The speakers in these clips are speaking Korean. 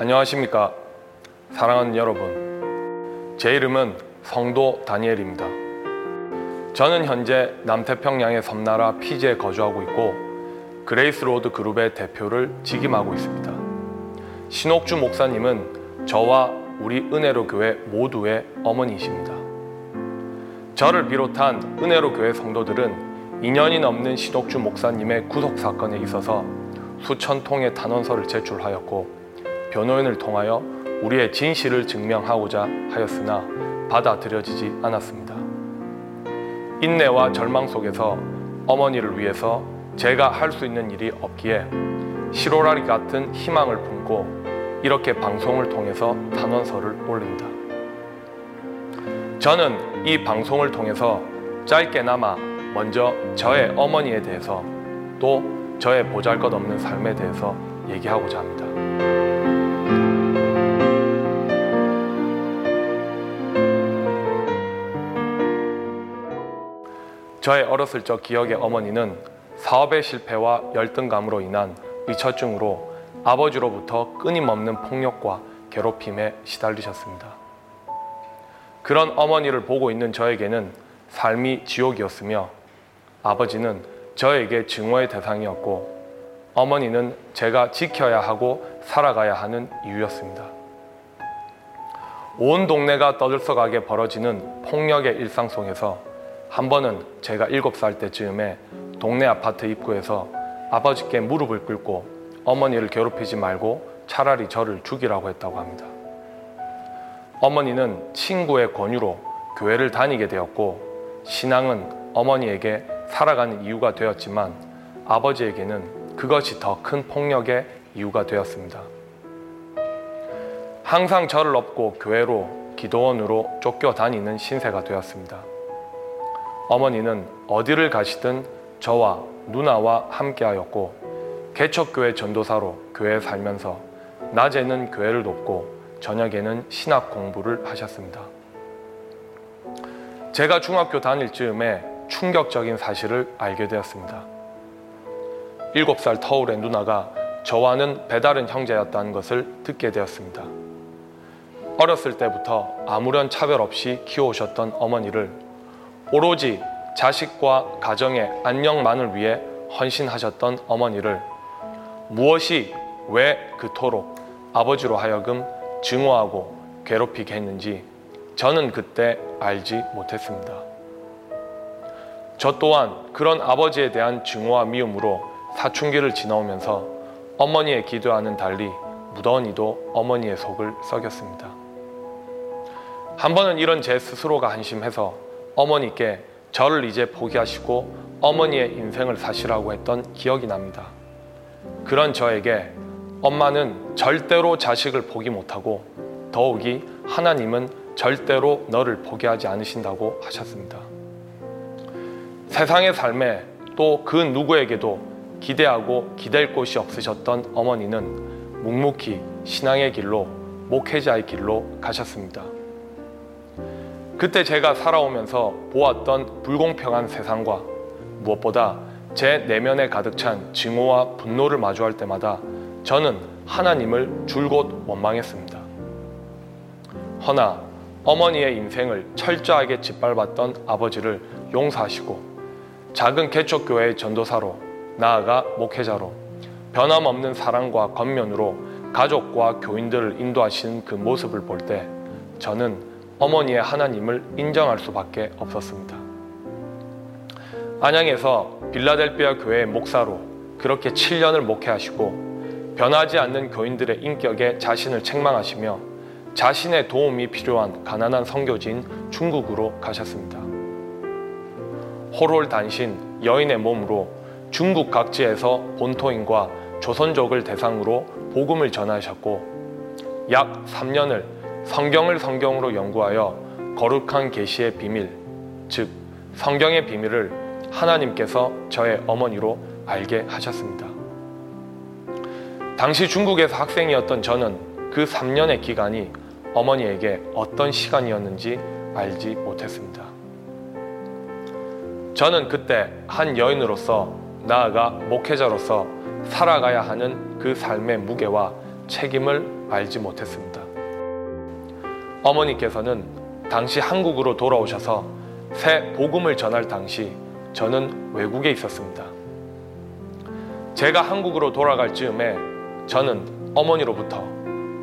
안녕하십니까. 사랑하는 여러분. 제 이름은 성도 다니엘입니다. 저는 현재 남태평양의 섬나라 피지에 거주하고 있고 그레이스 로드 그룹의 대표를 직임하고 있습니다. 신옥주 목사님은 저와 우리 은혜로 교회 모두의 어머니이십니다. 저를 비롯한 은혜로 교회 성도들은 2년이 넘는 신옥주 목사님의 구속 사건에 있어서 수천 통의 탄원서를 제출하였고 변호인을 통하여 우리의 진실을 증명하고자 하였으나 받아들여지지 않았습니다. 인내와 절망 속에서 어머니를 위해서 제가 할 수 있는 일이 없기에 시로라리 같은 희망을 품고 이렇게 방송을 통해서 탄원서를 올립니다. 저는 이 방송을 통해서 짧게나마 먼저 저의 어머니에 대해서 또 저의 보잘것없는 삶에 대해서 얘기하고자 합니다. 저의 어렸을 적 기억의 어머니는 사업의 실패와 열등감으로 인한 의처증으로 아버지로부터 끊임없는 폭력과 괴롭힘에 시달리셨습니다. 그런 어머니를 보고 있는 저에게는 삶이 지옥이었으며 아버지는 저에게 증오의 대상이었고 어머니는 제가 지켜야 하고 살아가야 하는 이유였습니다. 온 동네가 떠들썩하게 벌어지는 폭력의 일상 속에서 한 번은 제가 일곱 살 때쯤에 동네 아파트 입구에서 아버지께 무릎을 꿇고 어머니를 괴롭히지 말고 차라리 저를 죽이라고 했다고 합니다. 어머니는 친구의 권유로 교회를 다니게 되었고 신앙은 어머니에게 살아가는 이유가 되었지만 아버지에게는 그것이 더 큰 폭력의 이유가 되었습니다. 항상 저를 업고 교회로 기도원으로 쫓겨 다니는 신세가 되었습니다. 어머니는 어디를 가시든 저와 누나와 함께하였고 개척교회 전도사로 교회에 살면서 낮에는 교회를 돕고 저녁에는 신학 공부를 하셨습니다. 제가 중학교 다닐 즈음에 충격적인 사실을 알게 되었습니다. 7살 터울의 누나가 저와는 배다른 형제였다는 것을 듣게 되었습니다. 어렸을 때부터 아무런 차별 없이 키워오셨던 어머니를 오로지 자식과 가정의 안녕만을 위해 헌신하셨던 어머니를 무엇이 왜 그토록 아버지로 하여금 증오하고 괴롭히게 했는지 저는 그때 알지 못했습니다. 저 또한 그런 아버지에 대한 증오와 미움으로 사춘기를 지나오면서 어머니의 기도와는 달리 무던히도 어머니의 속을 썩였습니다. 한 번은 이런 제 스스로가 한심해서 어머니께 저를 이제 포기하시고 어머니의 인생을 사시라고 했던 기억이 납니다. 그런 저에게 엄마는 절대로 자식을 포기 못하고 더욱이 하나님은 절대로 너를 포기하지 않으신다고 하셨습니다. 세상의 삶에 또 그 누구에게도 기대하고 기댈 곳이 없으셨던 어머니는 묵묵히 신앙의 길로 목회자의 길로 가셨습니다. 그때 제가 살아오면서 보았던 불공평한 세상과 무엇보다 제 내면에 가득 찬 증오와 분노를 마주할 때마다 저는 하나님을 줄곧 원망했습니다. 허나 어머니의 인생을 철저하게 짓밟았던 아버지를 용서하시고 작은 개척교회의 전도사로 나아가 목회자로 변함없는 사랑과 겉면으로 가족과 교인들을 인도하시는 그 모습을 볼 때 저는 어머니의 하나님을 인정할 수밖에 없었습니다. 안양에서 빌라델비아 교회의 목사로 그렇게 7년을 목회하시고 변하지 않는 교인들의 인격에 자신을 책망하시며 자신의 도움이 필요한 가난한 선교지인 중국으로 가셨습니다. 호롤 단신 여인의 몸으로 중국 각지에서 본토인과 조선족을 대상으로 복음을 전하셨고 약 3년을 성경을 성경으로 연구하여 거룩한 계시의 비밀, 즉 성경의 비밀을 하나님께서 저의 어머니로 알게 하셨습니다. 당시 중국에서 학생이었던 저는 그 3년의 기간이 어머니에게 어떤 시간이었는지 알지 못했습니다. 저는 그때 한 여인으로서 나아가 목회자로서 살아가야 하는 그 삶의 무게와 책임을 알지 못했습니다. 어머니께서는 당시 한국으로 돌아오셔서 새 복음을 전할 당시 저는 외국에 있었습니다. 제가 한국으로 돌아갈 즈음에 저는 어머니로부터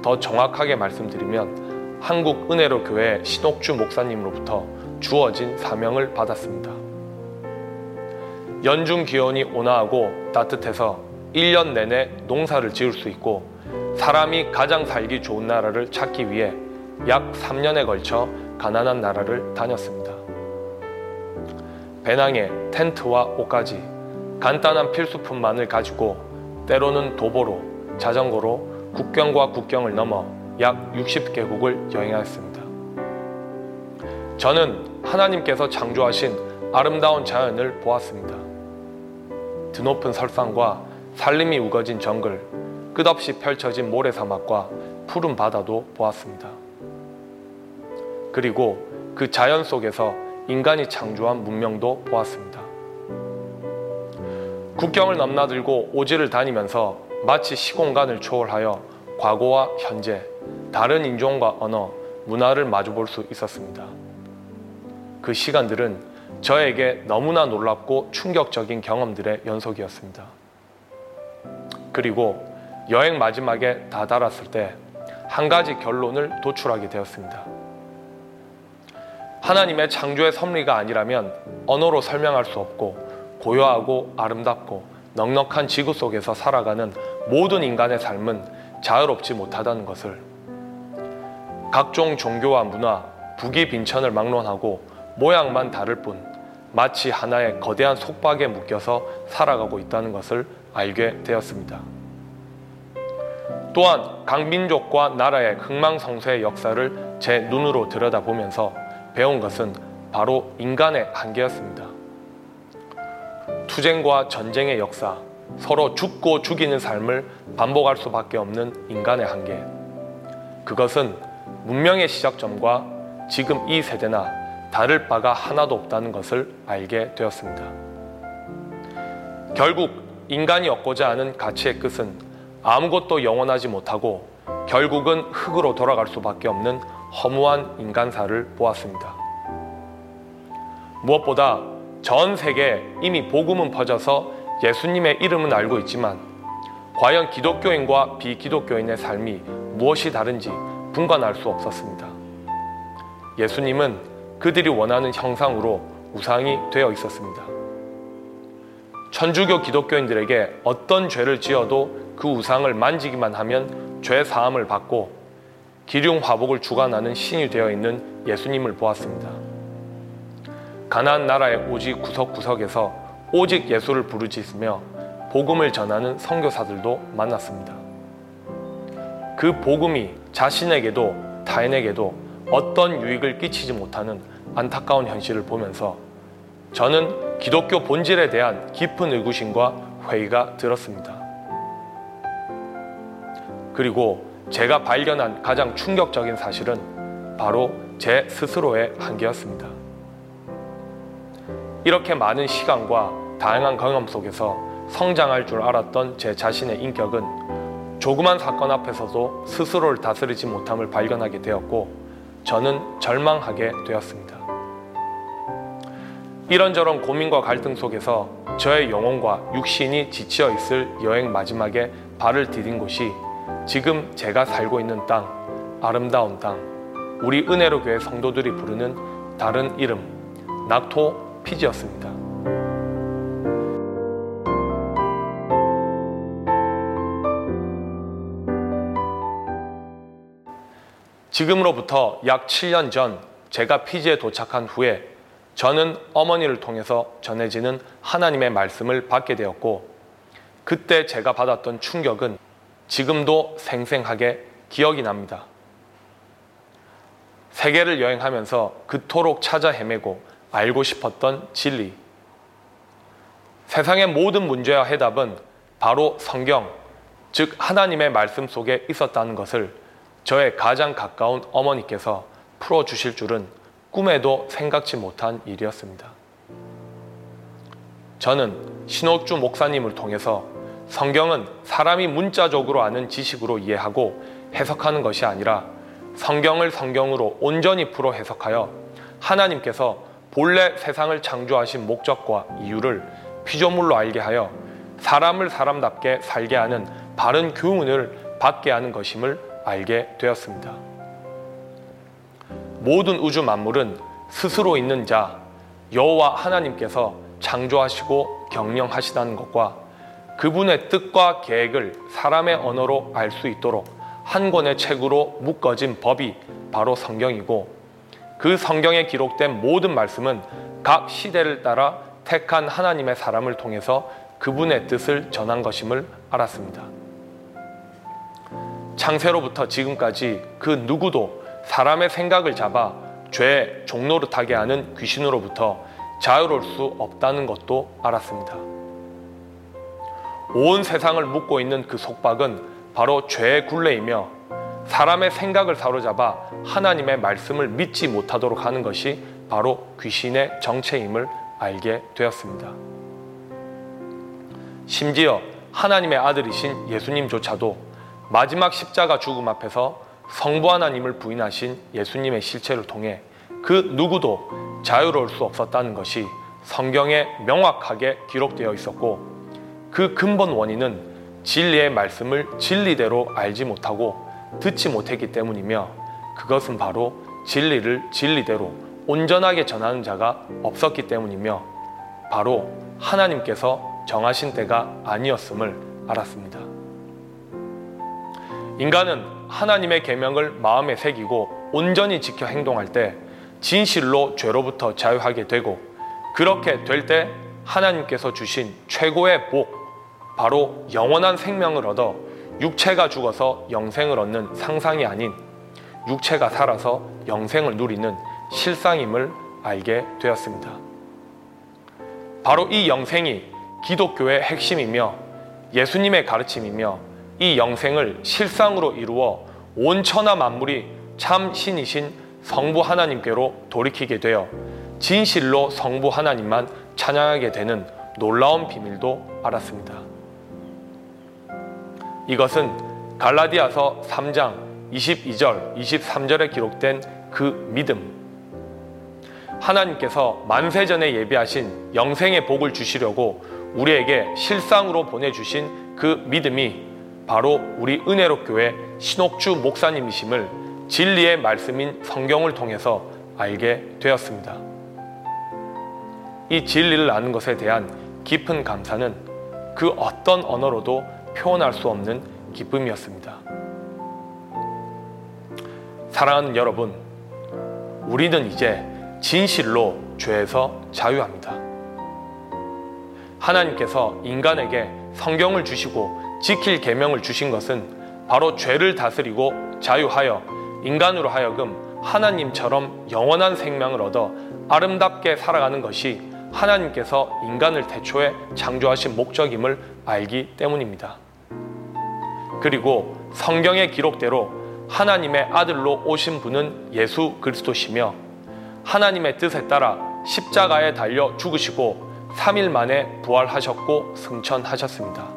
더 정확하게 말씀드리면 한국 은혜로 교회 신옥주 목사님으로부터 주어진 사명을 받았습니다. 연중 기온이 온화하고 따뜻해서 1년 내내 농사를 지을 수 있고 사람이 가장 살기 좋은 나라를 찾기 위해 약 3년에 걸쳐 가난한 나라를 다녔습니다. 배낭에 텐트와 옷까지 간단한 필수품만을 가지고 때로는 도보로 자전거로 국경과 국경을 넘어 약 60개국을 여행하였습니다. 저는 하나님께서 창조하신 아름다운 자연을 보았습니다. 드높은 설산과 산림이 우거진 정글, 끝없이 펼쳐진 모래사막과 푸른 바다도 보았습니다. 그리고 그 자연 속에서 인간이 창조한 문명도 보았습니다. 국경을 넘나들고 오지를 다니면서 마치 시공간을 초월하여 과거와 현재, 다른 인종과 언어, 문화를 마주볼 수 있었습니다. 그 시간들은 저에게 너무나 놀랍고 충격적인 경험들의 연속이었습니다. 그리고 여행 마지막에 다다랐을 때 한 가지 결론을 도출하게 되었습니다. 하나님의 창조의 섭리가 아니라면 언어로 설명할 수 없고 고요하고 아름답고 넉넉한 지구 속에서 살아가는 모든 인간의 삶은 자유롭지 못하다는 것을 각종 종교와 문화, 북이 빈천을 막론하고 모양만 다를 뿐 마치 하나의 거대한 속박에 묶여서 살아가고 있다는 것을 알게 되었습니다. 또한 강민족과 나라의 흥망성쇠의 역사를 제 눈으로 들여다보면서 배운 것은 바로 인간의 한계였습니다. 투쟁과 전쟁의 역사, 서로 죽고 죽이는 삶을 반복할 수밖에 없는 인간의 한계. 그것은 문명의 시작점과 지금 이 세대나 다를 바가 하나도 없다는 것을 알게 되었습니다. 결국 인간이 얻고자 하는 가치의 끝은 아무것도 영원하지 못하고 결국은 흙으로 돌아갈 수밖에 없는 허무한 인간사를 보았습니다. 무엇보다 전 세계에 이미 복음은 퍼져서 예수님의 이름은 알고 있지만 과연 기독교인과 비기독교인의 삶이 무엇이 다른지 분간할 수 없었습니다. 예수님은 그들이 원하는 형상으로 우상이 되어 있었습니다. 천주교 기독교인들에게 어떤 죄를 지어도 그 우상을 만지기만 하면 죄 사함을 받고 기륭 화복을 주관하는 신이 되어 있는 예수님을 보았습니다. 가나안 나라의 오직 구석구석에서 오직 예수를 부르짖으며 복음을 전하는 선교사들도 만났습니다. 그 복음이 자신에게도 타인에게도 어떤 유익을 끼치지 못하는 안타까운 현실을 보면서 저는 기독교 본질에 대한 깊은 의구심과 회의가 들었습니다. 그리고 제가 발견한 가장 충격적인 사실은 바로 제 스스로의 한계였습니다. 이렇게 많은 시간과 다양한 경험 속에서 성장할 줄 알았던 제 자신의 인격은 조그만 사건 앞에서도 스스로를 다스리지 못함을 발견하게 되었고 저는 절망하게 되었습니다. 이런저런 고민과 갈등 속에서 저의 영혼과 육신이 지쳐 있을 여행 마지막에 발을 디딘 곳이 지금 제가 살고 있는 땅, 아름다운 땅, 우리 은혜로 교회 성도들이 부르는 다른 이름, 낙토 피지였습니다. 지금으로부터 약 7년 전 제가 피지에 도착한 후에 저는 어머니를 통해서 전해지는 하나님의 말씀을 받게 되었고 그때 제가 받았던 충격은 지금도 생생하게 기억이 납니다. 세계를 여행하면서 그토록 찾아 헤매고 알고 싶었던 진리. 세상의 모든 문제와 해답은 바로 성경, 즉 하나님의 말씀 속에 있었다는 것을 저의 가장 가까운 어머니께서 풀어주실 줄은 꿈에도 생각지 못한 일이었습니다. 저는 신옥주 목사님을 통해서 성경은 사람이 문자적으로 아는 지식으로 이해하고 해석하는 것이 아니라 성경을 성경으로 온전히 풀어 해석하여 하나님께서 본래 세상을 창조하신 목적과 이유를 피조물로 알게 하여 사람을 사람답게 살게 하는 바른 교훈을 받게 하는 것임을 알게 되었습니다. 모든 우주 만물은 스스로 있는 자 여호와 하나님께서 창조하시고 경영하시다는 것과 그분의 뜻과 계획을 사람의 언어로 알 수 있도록 한 권의 책으로 묶어진 법이 바로 성경이고 그 성경에 기록된 모든 말씀은 각 시대를 따라 택한 하나님의 사람을 통해서 그분의 뜻을 전한 것임을 알았습니다. 창세로부터 지금까지 그 누구도 사람의 생각을 잡아 죄 종노릇하게 하는 귀신으로부터 자유로울 수 없다는 것도 알았습니다. 온 세상을 묶고 있는 그 속박은 바로 죄의 굴레이며 사람의 생각을 사로잡아 하나님의 말씀을 믿지 못하도록 하는 것이 바로 귀신의 정체임을 알게 되었습니다. 심지어 하나님의 아들이신 예수님조차도 마지막 십자가 죽음 앞에서 성부 하나님을 부인하신 예수님의 실체를 통해 그 누구도 자유로울 수 없었다는 것이 성경에 명확하게 기록되어 있었고 그 근본 원인은 진리의 말씀을 진리대로 알지 못하고 듣지 못했기 때문이며 그것은 바로 진리를 진리대로 온전하게 전하는 자가 없었기 때문이며 바로 하나님께서 정하신 때가 아니었음을 알았습니다. 인간은 하나님의 계명을 마음에 새기고 온전히 지켜 행동할 때 진실로 죄로부터 자유하게 되고 그렇게 될 때 하나님께서 주신 최고의 복, 바로 영원한 생명을 얻어 육체가 죽어서 영생을 얻는 상상이 아닌 육체가 살아서 영생을 누리는 실상임을 알게 되었습니다. 바로 이 영생이 기독교의 핵심이며 예수님의 가르침이며 이 영생을 실상으로 이루어 온 천하 만물이 참 신이신 성부 하나님께로 돌이키게 되어 진실로 성부 하나님만 찬양하게 되는 놀라운 비밀도 알았습니다. 이것은 갈라디아서 3장 22절, 23절에 기록된 그 믿음. 하나님께서 만세전에 예비하신 영생의 복을 주시려고 우리에게 실상으로 보내주신 그 믿음이 바로 우리 은혜로 교회 신옥주 목사님이심을 진리의 말씀인 성경을 통해서 알게 되었습니다. 이 진리를 아는 것에 대한 깊은 감사는 그 어떤 언어로도 표현할 수 없는 기쁨이었습니다. 사랑하는 여러분, 우리는 이제 진실로 죄에서 자유합니다. 하나님께서 인간에게 성경을 주시고 지킬 계명을 주신 것은 바로 죄를 다스리고 자유하여 인간으로 하여금 하나님처럼 영원한 생명을 얻어 아름답게 살아가는 것이 하나님께서 인간을 태초에 창조하신 목적임을 알기 때문입니다. 그리고 성경의 기록대로 하나님의 아들로 오신 분은 예수 그리스도시며 하나님의 뜻에 따라 십자가에 달려 죽으시고 3일 만에 부활하셨고 승천하셨습니다.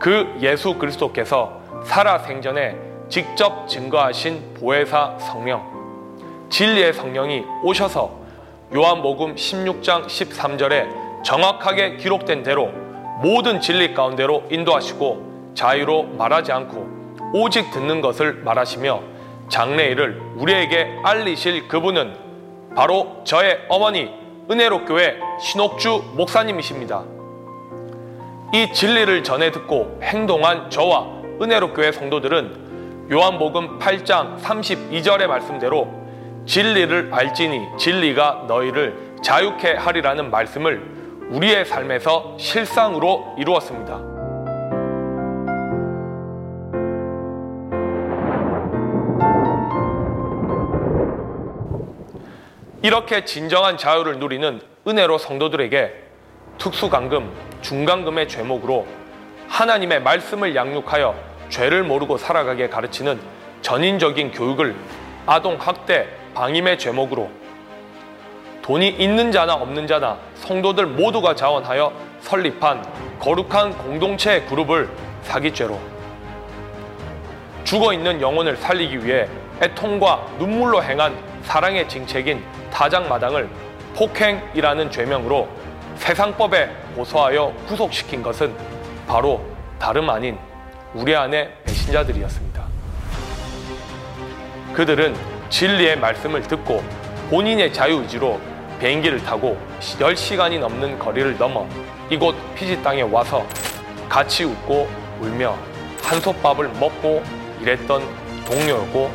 그 예수 그리스도께서 살아 생전에 직접 증거하신 보혜사 성령, 진리의 성령이 오셔서 요한복음 16장 13절에 정확하게 기록된 대로 모든 진리 가운데로 인도하시고 자유로 말하지 않고 오직 듣는 것을 말하시며 장래일을 우리에게 알리실 그분은 바로 저의 어머니 은혜로 교회 신옥주 목사님이십니다. 이 진리를 전해 듣고 행동한 저와 은혜로 교회 성도들은 요한복음 8장 32절의 말씀대로 진리를 알지니 진리가 너희를 자유케 하리라는 말씀을 우리의 삶에서 실상으로 이루었습니다. 이렇게 진정한 자유를 누리는 은혜로 성도들에게 특수강금, 중강금의 죄목으로 하나님의 말씀을 양육하여 죄를 모르고 살아가게 가르치는 전인적인 교육을 아동학대, 방임의 죄목으로 돈이 있는 자나 없는 자나 성도들 모두가 자원하여 설립한 거룩한 공동체 그룹을 사기죄로. 죽어 있는 영혼을 살리기 위해 애통과 눈물로 행한 사랑의 징책인 타작마당을 폭행이라는 죄명으로 세상법에 고소하여 구속시킨 것은 바로 다름 아닌 우리 안의 배신자들이었습니다. 그들은 진리의 말씀을 듣고 본인의 자유의지로 비행기를 타고 10시간이 넘는 거리를 넘어 이곳 피지 땅에 와서 같이 웃고 울며 한솥밥을 먹고 일했던 동료였고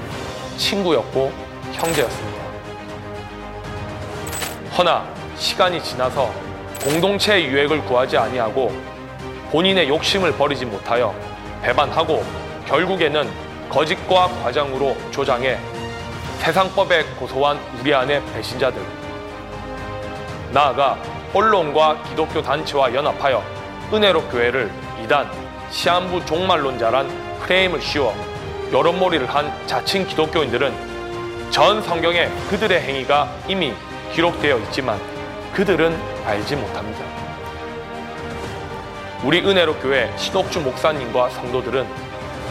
친구였고 형제였습니다. 허나 시간이 지나서 공동체의 유액을 구하지 아니하고 본인의 욕심을 버리지 못하여 배반하고 결국에는 거짓과 과장으로 조장해 세상법에 고소한 우리 안의 배신자들 나아가 언론과 기독교 단체와 연합하여 은혜로 교회를 이단 시한부 종말론자란 프레임을 씌워 여론몰이를 한 자칭 기독교인들은 전 성경에 그들의 행위가 이미 기록되어 있지만 그들은 알지 못합니다. 우리 은혜로 교회 신옥주 목사님과 성도들은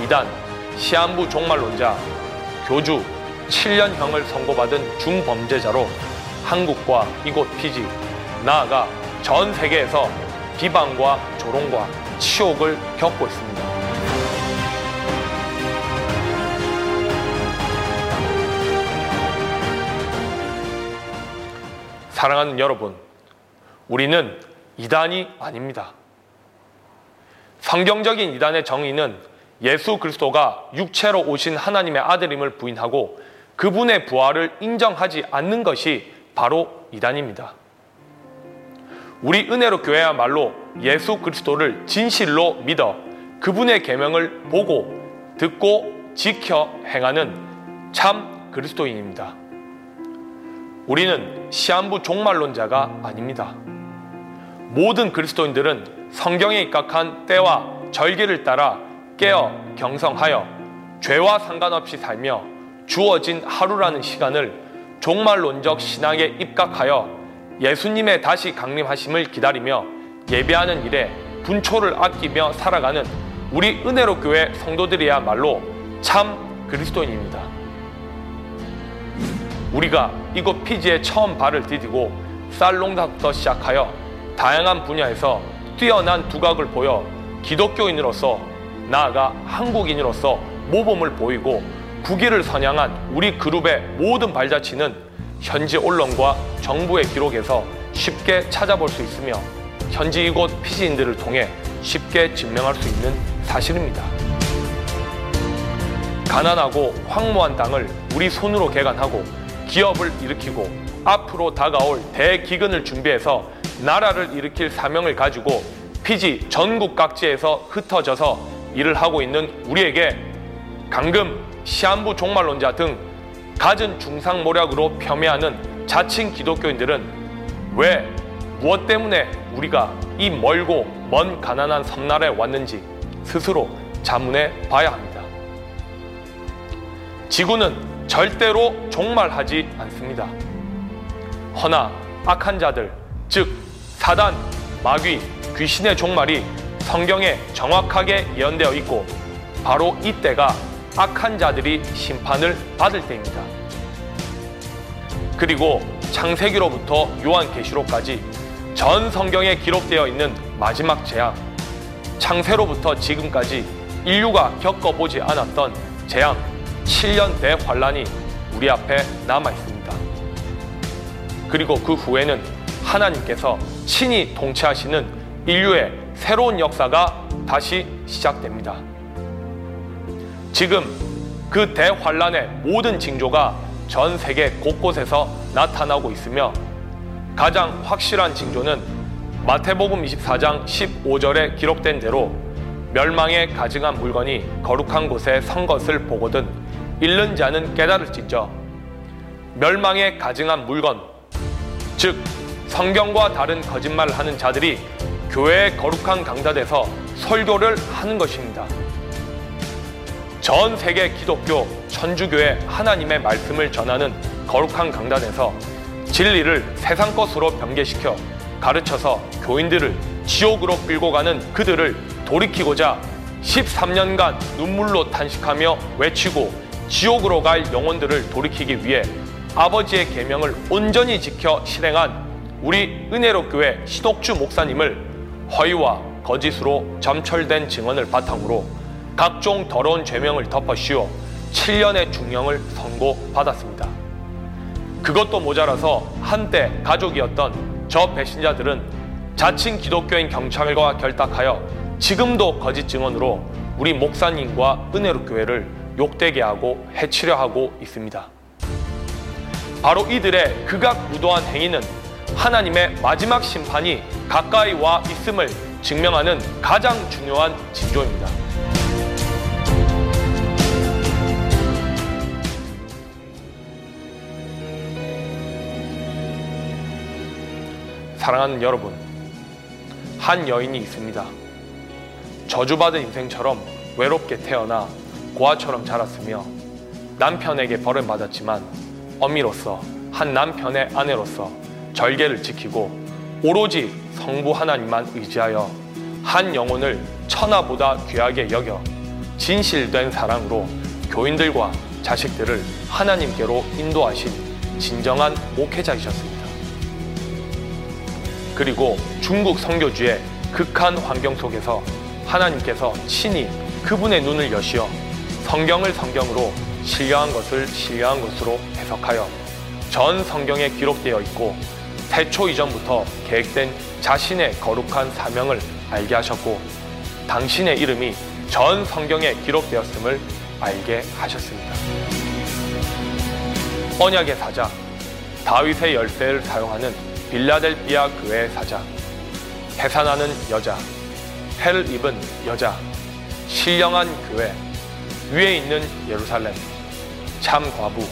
이단 시한부 종말론자 교주 7년형을 선고받은 중범죄자로 한국과 이곳 피지 나아가 전 세계에서 비방과 조롱과 치욕을 겪고 있습니다. 사랑하는 여러분, 우리는 이단이 아닙니다. 성경적인 이단의 정의는 예수 그리스도가 육체로 오신 하나님의 아들임을 부인하고 그분의 부활을 인정하지 않는 것이 바로 이단입니다. 우리 은혜로 교회야말로 예수 그리스도를 진실로 믿어 그분의 계명을 보고 듣고 지켜 행하는 참 그리스도인입니다. 우리는 시한부 종말론자가 아닙니다. 모든 그리스도인들은 성경에 입각한 때와 절기를 따라 깨어 경성하여 죄와 상관없이 살며 주어진 하루라는 시간을 종말론적 신앙에 입각하여 예수님의 다시 강림하심을 기다리며 예배하는 일에 분초를 아끼며 살아가는 우리 은혜로 교회 성도들이야말로 참 그리스도인입니다. 우리가 이곳 피지에 처음 발을 디디고 쌀농사부터 시작하여 다양한 분야에서 뛰어난 두각을 보여 기독교인으로서 나아가 한국인으로서 모범을 보이고 국위를 선양한 우리 그룹의 모든 발자취는 현지 언론과 정부의 기록에서 쉽게 찾아볼 수 있으며 현지 이곳 피지인들을 통해 쉽게 증명할 수 있는 사실입니다. 가난하고 황무한 땅을 우리 손으로 개간하고 기업을 일으키고 앞으로 다가올 대기근을 준비해서 나라를 일으킬 사명을 가지고 피지 전국 각지에서 흩어져서 일을 하고 있는 우리에게 강금, 시한부 종말론자 등 갖은 중상모략으로 폄훼하는 자칭 기독교인들은 왜 무엇 때문에 우리가 이 멀고 먼 가난한 섬나라에 왔는지 스스로 자문해 봐야 합니다. 지구는 절대로 종말하지 않습니다. 허나 악한 자들, 즉 사단, 마귀, 귀신의 종말이 성경에 정확하게 예언되어 있고 바로 이때가 악한 자들이 심판을 받을 때입니다. 그리고 창세기로부터 요한계시록까지 전 성경에 기록되어 있는 마지막 재앙, 창세로부터 지금까지 인류가 겪어보지 않았던 재앙 7년 대환란이 우리 앞에 남아 있습니다. 그리고 그 후에는 하나님께서 친히 통치하시는 인류의 새로운 역사가 다시 시작됩니다. 지금 그 대환란의 모든 징조가 전 세계 곳곳에서 나타나고 있으며 가장 확실한 징조는 마태복음 24장 15절에 기록된 대로 멸망에 가증한 물건이 거룩한 곳에 선 것을 보거든 잃는 자는 깨달을지죠. 멸망에 가증한 물건, 즉 성경과 다른 거짓말을 하는 자들이 교회의 거룩한 강단에서 설교를 하는 것입니다. 전 세계 기독교 천주교회 하나님의 말씀을 전하는 거룩한 강단에서 진리를 세상 것으로 변개시켜 가르쳐서 교인들을 지옥으로 끌고 가는 그들을 돌이키고자 13년간 눈물로 탄식하며 외치고 지옥으로 갈 영혼들을 돌이키기 위해 아버지의 계명을 온전히 지켜 실행한 우리 은혜로 교회 신옥주 목사님을 허위와 거짓으로 점철된 증언을 바탕으로 각종 더러운 죄명을 덮어씌워 7년의 중형을 선고받았습니다. 그것도 모자라서 한때 가족이었던 저 배신자들은 자칭 기독교인 경찰과 결탁하여 지금도 거짓 증언으로 우리 목사님과 은혜로 교회를 욕되게 하고 해치려 하고 있습니다. 바로 이들의 극악무도한 행위는 하나님의 마지막 심판이 가까이 와 있음을 증명하는 가장 중요한 징조입니다. 사랑하는 여러분, 한 여인이 있습니다. 저주받은 인생처럼 외롭게 태어나 고아처럼 자랐으며 남편에게 벌을 받았지만 어미로서 한 남편의 아내로서 절개를 지키고 오로지 성부 하나님만 의지하여 한 영혼을 천하보다 귀하게 여겨 진실된 사랑으로 교인들과 자식들을 하나님께로 인도하신 진정한 목회자이셨습니다. 그리고 중국 성교주의 극한 환경 속에서 하나님께서 친히 그분의 눈을 여시어 성경을 성경으로 신령한 것을 신령한 것으로 해석하여 전 성경에 기록되어 있고 태초 이전부터 계획된 자신의 거룩한 사명을 알게 하셨고 당신의 이름이 전 성경에 기록되었음을 알게 하셨습니다. 언약의 사자, 다윗의 열쇠를 사용하는 빌라델비아 교회의 사자, 해산하는 여자, 해를 입은 여자, 신령한 교회, 위에 있는 예루살렘, 참 과부,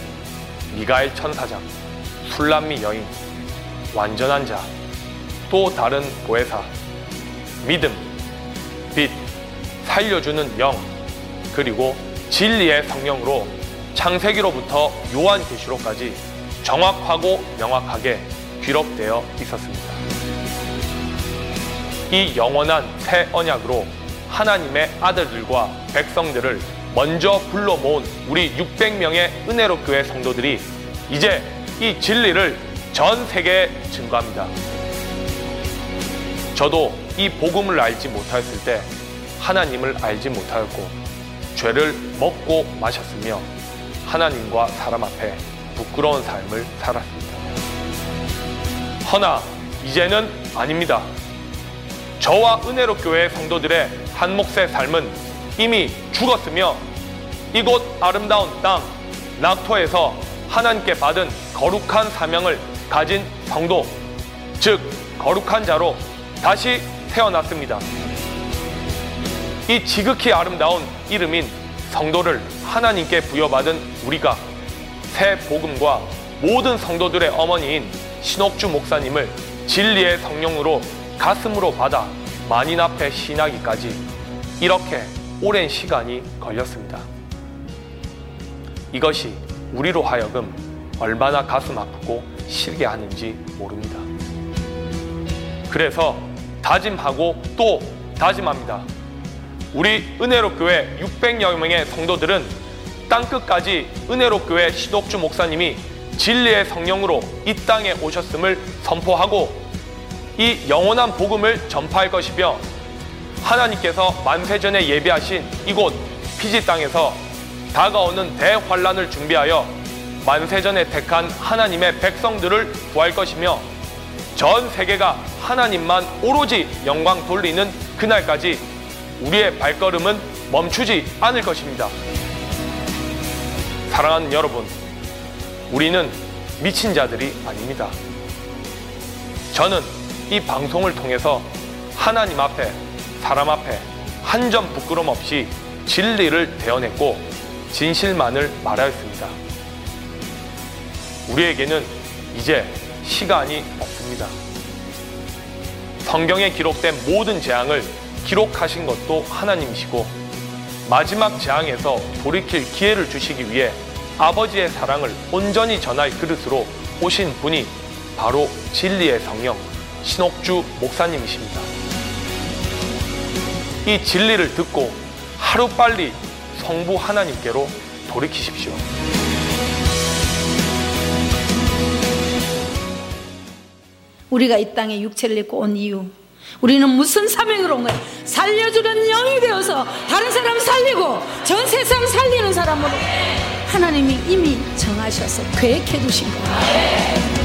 미가엘 천사장, 술람미 여인, 완전한 자, 또 다른 보혜사, 믿음, 빛, 살려주는 영, 그리고 진리의 성령으로 창세기로부터 요한계시록까지 정확하고 명확하게 기록되어 있었습니다. 이 영원한 새 언약으로 하나님의 아들들과 백성들을 먼저 불러 모은 우리 600명의 은혜로 교회 성도들이 이제 이 진리를 전 세계에 증거합니다. 저도 이 복음을 알지 못하였을 때 하나님을 알지 못하였고 죄를 먹고 마셨으며 하나님과 사람 앞에 부끄러운 삶을 살았습니다. 허나 이제는 아닙니다. 저와 은혜로 교회 성도들의 한 몫의 삶은 이미 죽었으며 이곳 아름다운 땅 낙토에서 하나님께 받은 거룩한 사명을 가진 성도, 즉 거룩한 자로 다시 태어났습니다. 이 지극히 아름다운 이름인 성도를 하나님께 부여받은 우리가 새 복음과 모든 성도들의 어머니인 신옥주 목사님을 진리의 성령으로 가슴으로 받아 만인 앞에 신하기까지 이렇게 오랜 시간이 걸렸습니다. 이것이 우리로 하여금 얼마나 가슴 아프고 싫게 하는지 모릅니다. 그래서 다짐하고 또 다짐합니다. 우리 은혜로 교회 600여 명의 성도들은 땅끝까지 은혜로 교회 시독주 목사님이 진리의 성령으로 이 땅에 오셨음을 선포하고 이 영원한 복음을 전파할 것이며 하나님께서 만세 전에 예비하신 이곳 피지 땅에서 다가오는 대환란을 준비하여 만세 전에 택한 하나님의 백성들을 구할 것이며 전 세계가 하나님만 오로지 영광 돌리는 그날까지 우리의 발걸음은 멈추지 않을 것입니다. 사랑하는 여러분, 우리는 미친 자들이 아닙니다. 저는 이 방송을 통해서 하나님 앞에, 사람 앞에 한 점 부끄럼 없이 진리를 대언했고 진실만을 말하였습니다. 우리에게는 이제 시간이 없습니다. 성경에 기록된 모든 재앙을 기록하신 것도 하나님이시고 마지막 재앙에서 돌이킬 기회를 주시기 위해 아버지의 사랑을 온전히 전할 그릇으로 오신 분이 바로 진리의 성령 신옥주 목사님이십니다. 이 진리를 듣고 하루빨리 성부 하나님께로 돌이키십시오. 우리가 이 땅에 육체를 입고 온 이유 우리는 무슨 사명으로 온 거야? 살려주는 영이 되어서 다른 사람 살리고 전 세상 살리는 사람으로 하나님이 이미 정하셔서 계획해 두신 거예요.